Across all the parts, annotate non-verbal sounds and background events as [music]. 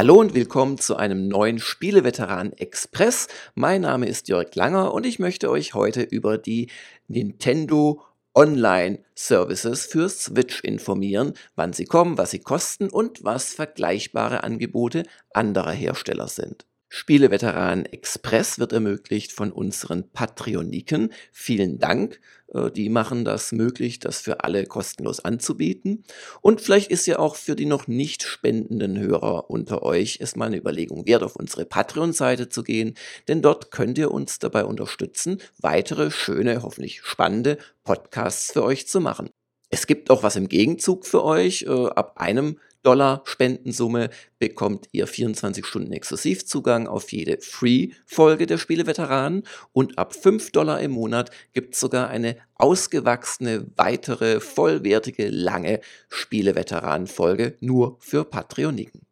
Hallo und willkommen zu einem neuen Spieleveteran Express. Mein Name ist Jörg Langer und ich möchte euch heute über die Nintendo Online Services für Switch informieren, wann sie kommen, was sie kosten und was vergleichbare Angebote anderer Hersteller sind. Spieleveteran Express wird ermöglicht von unseren Patreoniken. Vielen Dank. Äh, die machen das möglich, das für alle kostenlos anzubieten. Und vielleicht ist ja auch für die noch nicht spendenden Hörer unter euch es mal eine Überlegung wert, auf unsere Patreon-Seite zu gehen, denn dort könnt ihr uns dabei unterstützen, weitere schöne, hoffentlich spannende Podcasts für euch zu machen. Es gibt auch was im Gegenzug für euch. Äh, ab einem Dollar Spendensumme bekommt ihr 24 Stunden Exklusivzugang auf jede Free-Folge der Spieleveteranen und ab 5 Dollar im Monat gibt es sogar eine ausgewachsene, weitere, vollwertige, lange Spieleveteranen-Folge nur für Patreoniken.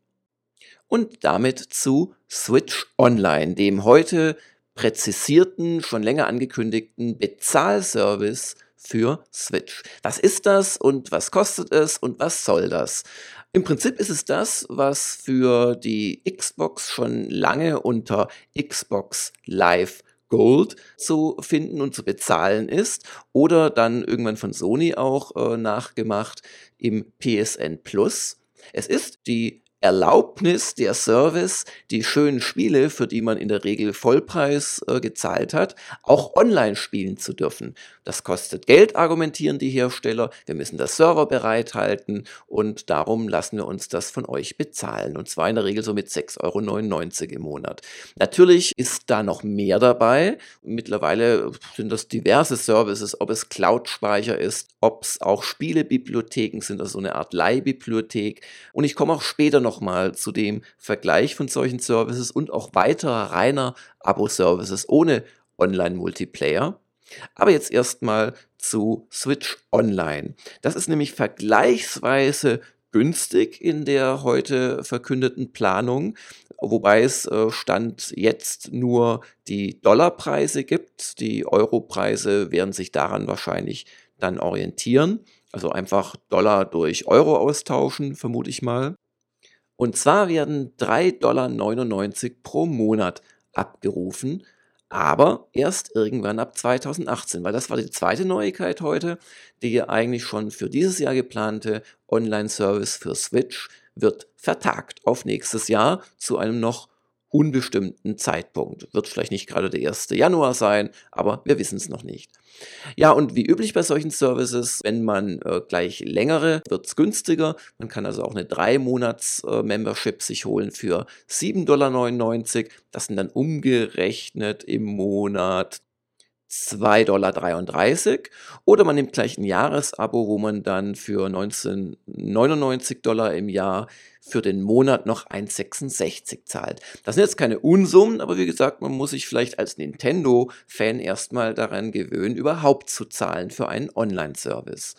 Und damit zu Switch Online, dem heute präzisierten, schon länger angekündigten Bezahlservice für Switch. Was ist das und was kostet es und was soll das? Im Prinzip ist es das, was für die Xbox schon lange unter Xbox Live Gold zu finden und zu bezahlen ist oder dann irgendwann von Sony auch äh, nachgemacht im PSN Plus. Es ist die Erlaubnis, der Service, die schönen Spiele, für die man in der Regel Vollpreis äh, gezahlt hat, auch online spielen zu dürfen. Das kostet Geld, argumentieren die Hersteller. Wir müssen das Server bereithalten und darum lassen wir uns das von euch bezahlen. Und zwar in der Regel so mit 6,99 Euro im Monat. Natürlich ist da noch mehr dabei. Mittlerweile sind das diverse Services, ob es Cloud-Speicher ist, ob es auch Spielebibliotheken sind, also so eine Art Leihbibliothek. Und ich komme auch später noch nochmal zu dem Vergleich von solchen Services und auch weiterer reiner Abo-Services ohne Online-Multiplayer. Aber jetzt erstmal zu Switch Online. Das ist nämlich vergleichsweise günstig in der heute verkündeten Planung, wobei es äh, Stand jetzt nur die Dollarpreise gibt. Die Europreise werden sich daran wahrscheinlich dann orientieren. Also einfach Dollar durch Euro austauschen, vermute ich mal. Und zwar werden 3,99 Dollar pro Monat abgerufen, aber erst irgendwann ab 2018, weil das war die zweite Neuigkeit heute. Die eigentlich schon für dieses Jahr geplante Online-Service für Switch wird vertagt auf nächstes Jahr zu einem noch unbestimmten Zeitpunkt. Wird vielleicht nicht gerade der 1. Januar sein, aber wir wissen es noch nicht. Ja, und wie üblich bei solchen Services, wenn man äh, gleich längere, wird es günstiger. Man kann also auch eine 3-Monats-Membership äh, sich holen für 7,99 Dollar. Das sind dann umgerechnet im Monat 2,33 Dollar. Oder man nimmt gleich ein Jahresabo, wo man dann für 1999 Dollar im Jahr für den Monat noch 1,66 zahlt. Das sind jetzt keine Unsummen, aber wie gesagt, man muss sich vielleicht als Nintendo-Fan erstmal daran gewöhnen, überhaupt zu zahlen für einen Online-Service.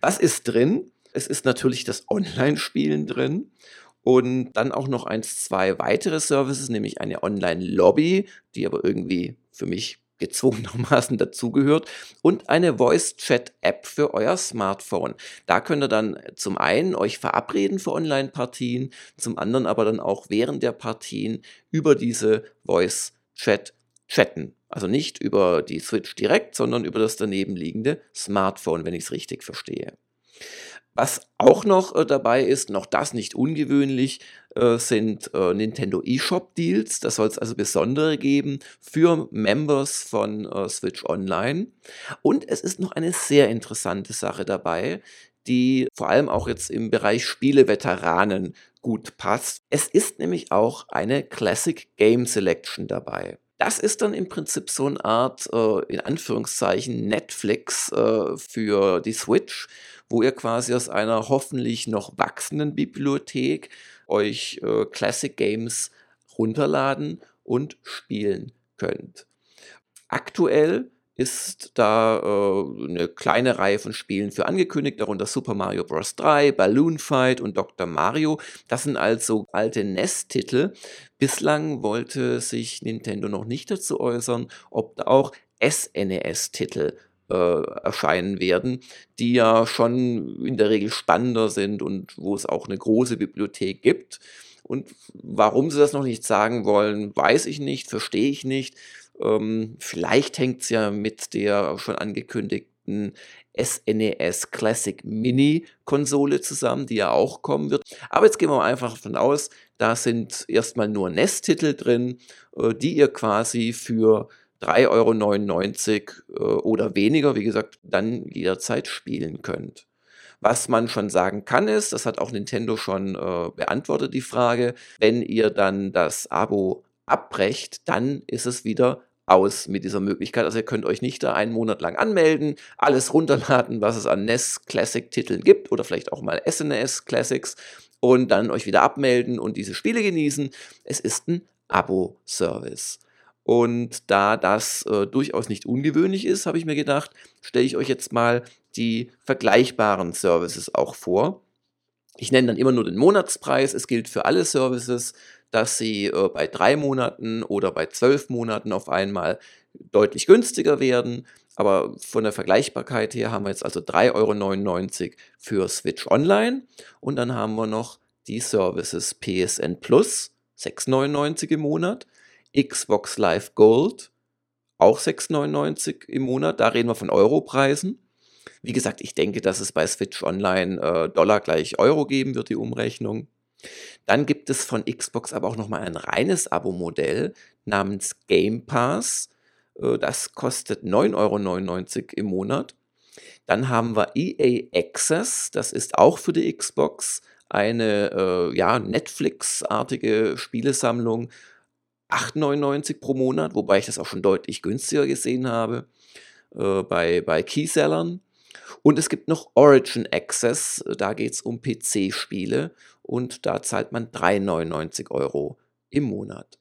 Was ist drin? Es ist natürlich das Online-Spielen drin und dann auch noch eins, zwei weitere Services, nämlich eine Online-Lobby, die aber irgendwie für mich gezwungenermaßen [laughs] dazugehört und eine Voice-Chat-App für euer Smartphone. Da könnt ihr dann zum einen euch verabreden für Online-Partien, zum anderen aber dann auch während der Partien über diese Voice-Chat chatten. Also nicht über die Switch direkt, sondern über das daneben liegende Smartphone, wenn ich es richtig verstehe. Was auch noch äh, dabei ist, noch das nicht ungewöhnlich, äh, sind äh, Nintendo eShop Deals. Das soll es also besondere geben für Members von äh, Switch Online. Und es ist noch eine sehr interessante Sache dabei, die vor allem auch jetzt im Bereich Spieleveteranen gut passt. Es ist nämlich auch eine Classic Game Selection dabei. Das ist dann im Prinzip so eine Art, äh, in Anführungszeichen, Netflix äh, für die Switch, wo ihr quasi aus einer hoffentlich noch wachsenden Bibliothek euch äh, Classic Games runterladen und spielen könnt. Aktuell ist da äh, eine kleine Reihe von Spielen für angekündigt, darunter Super Mario Bros. 3, Balloon Fight und Dr. Mario. Das sind also alte NES-Titel. Bislang wollte sich Nintendo noch nicht dazu äußern, ob da auch SNES-Titel äh, erscheinen werden, die ja schon in der Regel spannender sind und wo es auch eine große Bibliothek gibt. Und warum sie das noch nicht sagen wollen, weiß ich nicht, verstehe ich nicht. Ähm, vielleicht hängt es ja mit der schon angekündigten SNES e Classic Mini Konsole zusammen, die ja auch kommen wird. Aber jetzt gehen wir einfach davon aus, da sind erstmal nur NES-Titel drin, äh, die ihr quasi für 3,99 Euro äh, oder weniger, wie gesagt, dann jederzeit spielen könnt. Was man schon sagen kann ist, das hat auch Nintendo schon äh, beantwortet, die Frage, wenn ihr dann das Abo abbrecht, dann ist es wieder aus mit dieser Möglichkeit. Also ihr könnt euch nicht da einen Monat lang anmelden, alles runterladen, was es an NES Classic Titeln gibt oder vielleicht auch mal SNES Classics und dann euch wieder abmelden und diese Spiele genießen. Es ist ein Abo-Service. Und da das äh, durchaus nicht ungewöhnlich ist, habe ich mir gedacht, stelle ich euch jetzt mal die vergleichbaren Services auch vor. Ich nenne dann immer nur den Monatspreis. Es gilt für alle Services, dass sie äh, bei drei Monaten oder bei zwölf Monaten auf einmal deutlich günstiger werden. Aber von der Vergleichbarkeit her haben wir jetzt also 3,99 Euro für Switch Online. Und dann haben wir noch die Services PSN Plus, 6,99 im Monat. Xbox Live Gold, auch 6,99 im Monat. Da reden wir von Europreisen. Wie gesagt, ich denke, dass es bei Switch Online äh, Dollar gleich Euro geben wird, die Umrechnung. Dann gibt es von Xbox aber auch nochmal ein reines Abo-Modell namens Game Pass. Äh, das kostet 9,99 Euro im Monat. Dann haben wir EA Access, das ist auch für die Xbox eine äh, ja, Netflix-artige Spielesammlung 8,99 pro Monat, wobei ich das auch schon deutlich günstiger gesehen habe äh, bei, bei Keysellern. Und es gibt noch Origin Access, da geht es um PC-Spiele und da zahlt man 3,99 Euro im Monat.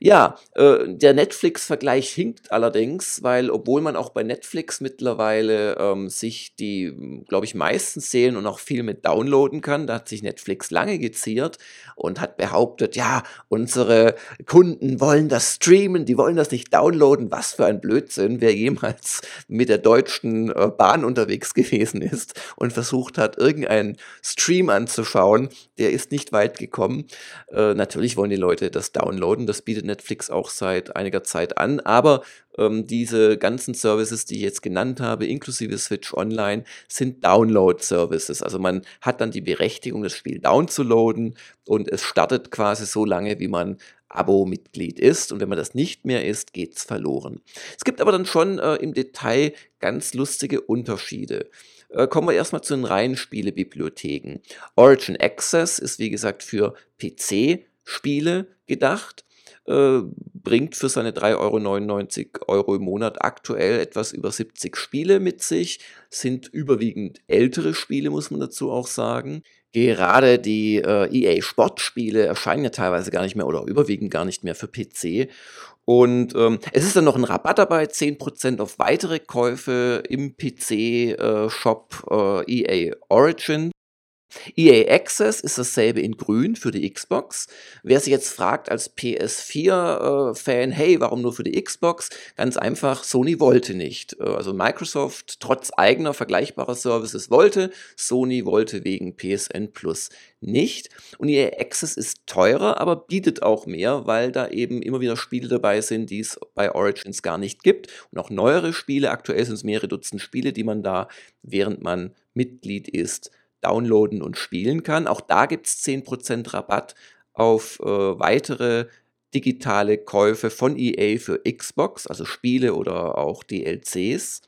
Ja, äh, der Netflix-Vergleich hinkt allerdings, weil obwohl man auch bei Netflix mittlerweile ähm, sich die, glaube ich, meisten Serien und auch viel mit downloaden kann, da hat sich Netflix lange geziert und hat behauptet, ja, unsere Kunden wollen das streamen, die wollen das nicht downloaden. Was für ein Blödsinn, wer jemals mit der deutschen äh, Bahn unterwegs gewesen ist und versucht hat, irgendeinen Stream anzuschauen, der ist nicht weit gekommen. Äh, natürlich wollen die Leute das downloaden, das bietet Netflix auch seit einiger Zeit an. Aber ähm, diese ganzen Services, die ich jetzt genannt habe, inklusive Switch Online, sind Download-Services. Also man hat dann die Berechtigung, das Spiel downzuladen und es startet quasi so lange, wie man Abo-Mitglied ist. Und wenn man das nicht mehr ist, geht es verloren. Es gibt aber dann schon äh, im Detail ganz lustige Unterschiede. Äh, kommen wir erstmal zu den reinen Spielebibliotheken. Origin Access ist wie gesagt für PC-Spiele gedacht äh, bringt für seine 3,99 Euro Euro im Monat aktuell etwas über 70 Spiele mit sich, sind überwiegend ältere Spiele, muss man dazu auch sagen. Gerade die äh, EA Sportspiele erscheinen ja teilweise gar nicht mehr oder überwiegend gar nicht mehr für PC. Und ähm, es ist dann noch ein Rabatt dabei, 10% auf weitere Käufe im PC-Shop äh, äh, EA Origin. EA Access ist dasselbe in grün für die Xbox. Wer sich jetzt fragt als PS4-Fan, äh, hey, warum nur für die Xbox? Ganz einfach, Sony wollte nicht. Äh, also Microsoft trotz eigener vergleichbarer Services wollte, Sony wollte wegen PSN Plus nicht. Und EA Access ist teurer, aber bietet auch mehr, weil da eben immer wieder Spiele dabei sind, die es bei Origins gar nicht gibt. Und auch neuere Spiele, aktuell sind es mehrere Dutzend Spiele, die man da, während man Mitglied ist, downloaden und spielen kann. Auch da gibt es 10% Rabatt auf äh, weitere digitale Käufe von EA für Xbox, also Spiele oder auch DLCs.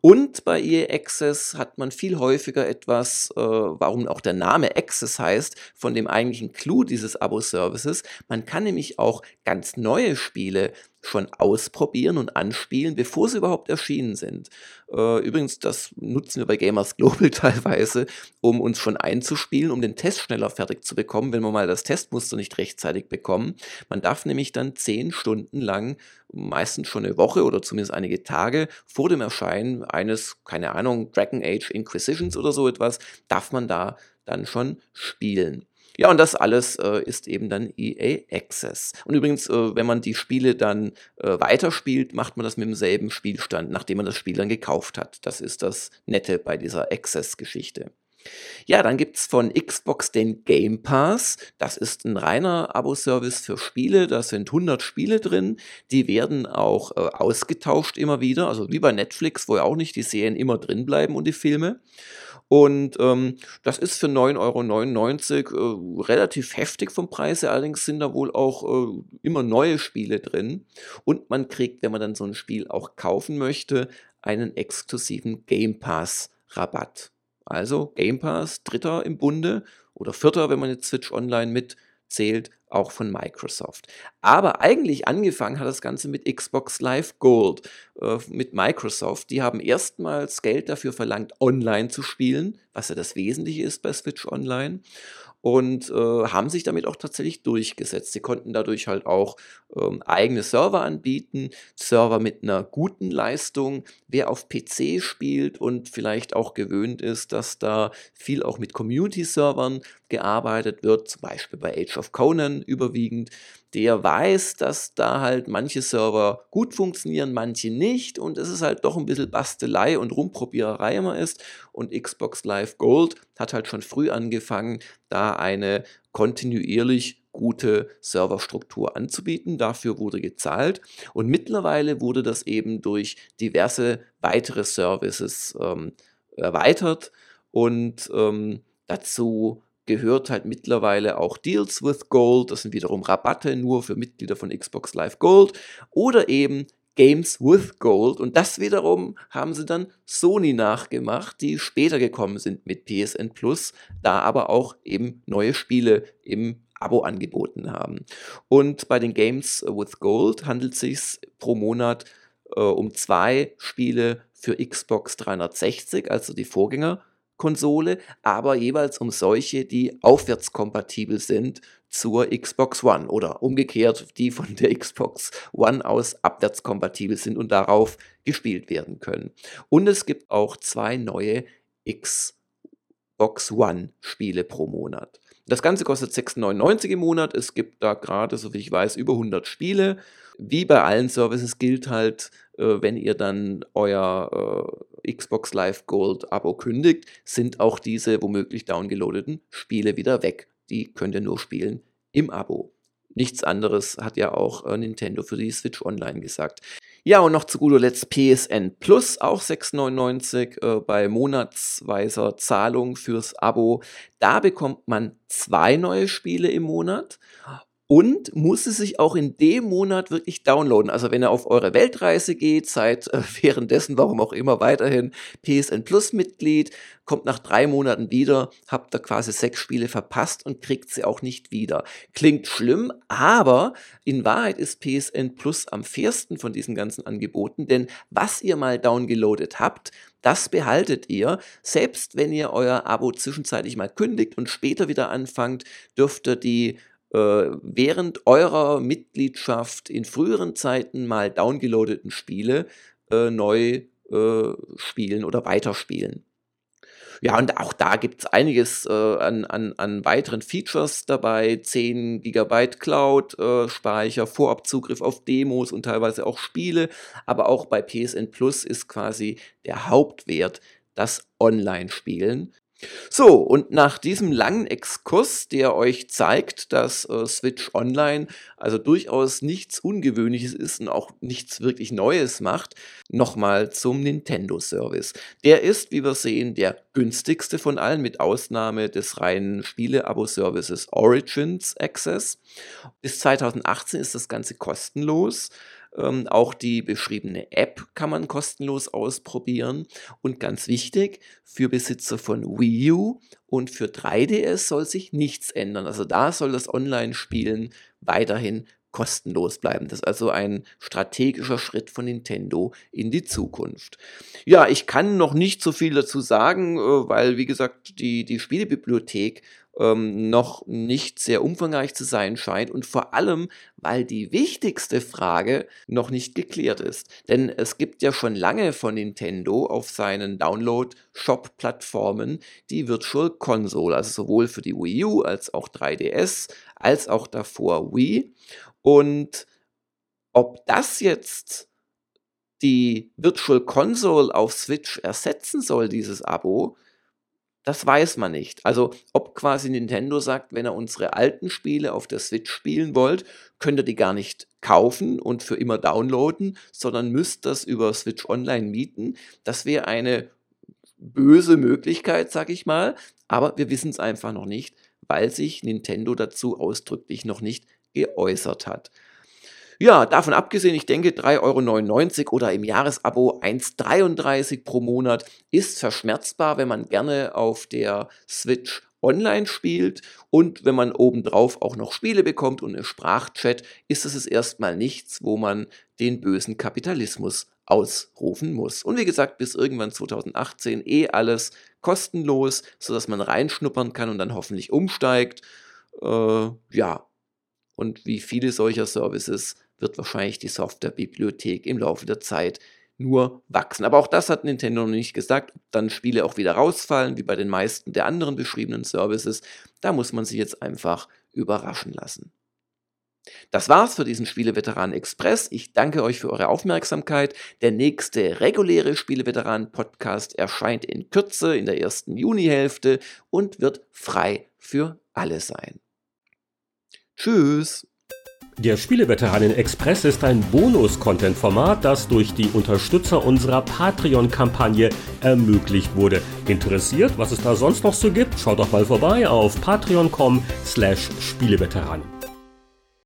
Und bei EA Access hat man viel häufiger etwas, äh, warum auch der Name Access heißt, von dem eigentlichen Clou dieses Abo-Services. Man kann nämlich auch ganz neue Spiele schon ausprobieren und anspielen, bevor sie überhaupt erschienen sind. Äh, übrigens, das nutzen wir bei Gamers Global [laughs] teilweise, um uns schon einzuspielen, um den Test schneller fertig zu bekommen, wenn wir mal das Testmuster nicht rechtzeitig bekommen. Man darf nämlich dann zehn Stunden lang, meistens schon eine Woche oder zumindest einige Tage vor dem Erscheinen eines, keine Ahnung, Dragon Age Inquisitions oder so etwas, darf man da dann schon spielen. Ja, und das alles äh, ist eben dann EA Access. Und übrigens, äh, wenn man die Spiele dann äh, weiterspielt, macht man das mit demselben Spielstand, nachdem man das Spiel dann gekauft hat. Das ist das Nette bei dieser Access-Geschichte. Ja, dann gibt's von Xbox den Game Pass. Das ist ein reiner Abo-Service für Spiele. Da sind 100 Spiele drin. Die werden auch äh, ausgetauscht immer wieder. Also wie bei Netflix, wo ja auch nicht die Serien immer drin bleiben und die Filme. Und ähm, das ist für 9,99 Euro äh, relativ heftig vom Preis her. Allerdings sind da wohl auch äh, immer neue Spiele drin. Und man kriegt, wenn man dann so ein Spiel auch kaufen möchte, einen exklusiven Game Pass Rabatt. Also Game Pass, dritter im Bunde oder vierter, wenn man jetzt Switch Online mitzählt, auch von Microsoft. Aber eigentlich angefangen hat das Ganze mit Xbox Live Gold, äh, mit Microsoft. Die haben erstmals Geld dafür verlangt, online zu spielen, was ja das Wesentliche ist bei Switch Online und äh, haben sich damit auch tatsächlich durchgesetzt. Sie konnten dadurch halt auch ähm, eigene Server anbieten, Server mit einer guten Leistung. Wer auf PC spielt und vielleicht auch gewöhnt ist, dass da viel auch mit Community-Servern gearbeitet wird, zum Beispiel bei Age of Conan überwiegend, der weiß, dass da halt manche Server gut funktionieren, manche nicht. Und es ist halt doch ein bisschen Bastelei und Rumprobiererei immer ist. Und Xbox Live Gold hat halt schon früh angefangen, da eine kontinuierlich gute Serverstruktur anzubieten. Dafür wurde gezahlt. Und mittlerweile wurde das eben durch diverse weitere Services ähm, erweitert. Und ähm, dazu gehört halt mittlerweile auch Deals with Gold, das sind wiederum Rabatte nur für Mitglieder von Xbox Live Gold oder eben Games with Gold. Und das wiederum haben sie dann Sony nachgemacht, die später gekommen sind mit PSN Plus, da aber auch eben neue Spiele im Abo angeboten haben. Und bei den Games with Gold handelt es sich pro Monat äh, um zwei Spiele für Xbox 360, also die Vorgänger Konsole, aber jeweils um solche, die aufwärtskompatibel sind zur Xbox One oder umgekehrt, die von der Xbox One aus abwärtskompatibel sind und darauf gespielt werden können. Und es gibt auch zwei neue Xbox One Spiele pro Monat. Das Ganze kostet 6,99 im Monat. Es gibt da gerade, so wie ich weiß, über 100 Spiele. Wie bei allen Services gilt halt, äh, wenn ihr dann euer äh, Xbox Live Gold Abo kündigt, sind auch diese womöglich downgeloadeten Spiele wieder weg. Die könnt ihr nur spielen im Abo. Nichts anderes hat ja auch äh, Nintendo für die Switch Online gesagt. Ja, und noch zu guter Letzt PSN Plus, auch 6,99 äh, bei monatsweiser Zahlung fürs Abo. Da bekommt man zwei neue Spiele im Monat und muss es sich auch in dem Monat wirklich downloaden. Also wenn ihr auf eure Weltreise geht, seid äh, [laughs] währenddessen, warum auch immer, weiterhin PSN Plus Mitglied, kommt nach drei Monaten wieder, habt ihr quasi sechs Spiele verpasst und kriegt sie auch nicht wieder. Klingt schlimm, aber in Wahrheit ist PSN Plus am fairsten von diesen ganzen Angeboten, denn was ihr mal downgeloadet habt, das behaltet ihr. Selbst wenn ihr euer Abo zwischenzeitlich mal kündigt und später wieder anfangt, dürft ihr die während eurer Mitgliedschaft in früheren Zeiten mal downgeloadeten Spiele äh, neu äh, spielen oder weiterspielen. Ja, und auch da gibt es einiges äh, an, an, an weiteren Features dabei. 10 GB Cloud-Speicher, Vorabzugriff auf Demos und teilweise auch Spiele. Aber auch bei PSN Plus ist quasi der Hauptwert das Online-Spielen. So, und nach diesem langen Exkurs, der euch zeigt, dass äh, Switch Online also durchaus nichts Ungewöhnliches ist und auch nichts wirklich Neues macht, nochmal zum Nintendo-Service. Der ist, wie wir sehen, der günstigste von allen, mit Ausnahme des reinen Spiele-Abo-Services Origins Access. Bis 2018 ist das Ganze kostenlos. Ähm, auch die beschriebene App kann man kostenlos ausprobieren. Und ganz wichtig, für Besitzer von Wii U und für 3DS soll sich nichts ändern. Also da soll das Online-Spielen weiterhin kostenlos bleiben. Das ist also ein strategischer Schritt von Nintendo in die Zukunft. Ja, ich kann noch nicht so viel dazu sagen, äh, weil, wie gesagt, die, die Spielebibliothek ähm, noch nicht sehr umfangreich zu sein scheint und vor allem, weil die wichtigste Frage noch nicht geklärt ist. Denn es gibt ja schon lange von Nintendo auf seinen Download-Shop-Plattformen die Virtual Console, also sowohl für die Wii U als auch 3DS, als auch davor Wii. Und ob das jetzt die Virtual Console auf Switch ersetzen soll, dieses Abo, Das weiß man nicht. Also ob quasi Nintendo sagt, wenn ihr unsere alten Spiele auf der Switch spielen wollt, könnt ihr die gar nicht kaufen und für immer downloaden, sondern müsst das über Switch Online mieten. Das wäre eine böse Möglichkeit, sag ich mal, aber wir wissen es einfach noch nicht, weil sich Nintendo dazu ausdrücklich noch nicht geäußert hat. Ja, davon abgesehen, ich denke 3,99 Euro oder im Jahresabo 1,33 pro Monat ist verschmerzbar, wenn man gerne auf der Switch online spielt und wenn man obendrauf auch noch Spiele bekommt und eine Sprachchat, ist es erstmal nichts, wo man den bösen Kapitalismus ausrufen muss. Und wie gesagt, bis irgendwann 2018 eh alles kostenlos, sodass man reinschnuppern kann und dann hoffentlich umsteigt. Äh, ja, und wie viele solcher Services wird wahrscheinlich die Softwarebibliothek im Laufe der Zeit nur wachsen. Aber auch das hat Nintendo noch nicht gesagt, ob dann Spiele auch wieder rausfallen, wie bei den meisten der anderen beschriebenen Services. Da muss man sich jetzt einfach überraschen lassen. Das war's für diesen Spieleveteran Express. Ich danke euch für eure Aufmerksamkeit. Der nächste reguläre Spieleveteran Podcast erscheint in Kürze in der ersten Junihälfte und wird frei für alle sein. Tschüss! Der Spieleveteranen Express ist ein Bonus-Content-Format, das durch die Unterstützer unserer Patreon-Kampagne ermöglicht wurde. Interessiert, was es da sonst noch so gibt? Schaut doch mal vorbei auf patreon.com slash Spieleveteranen.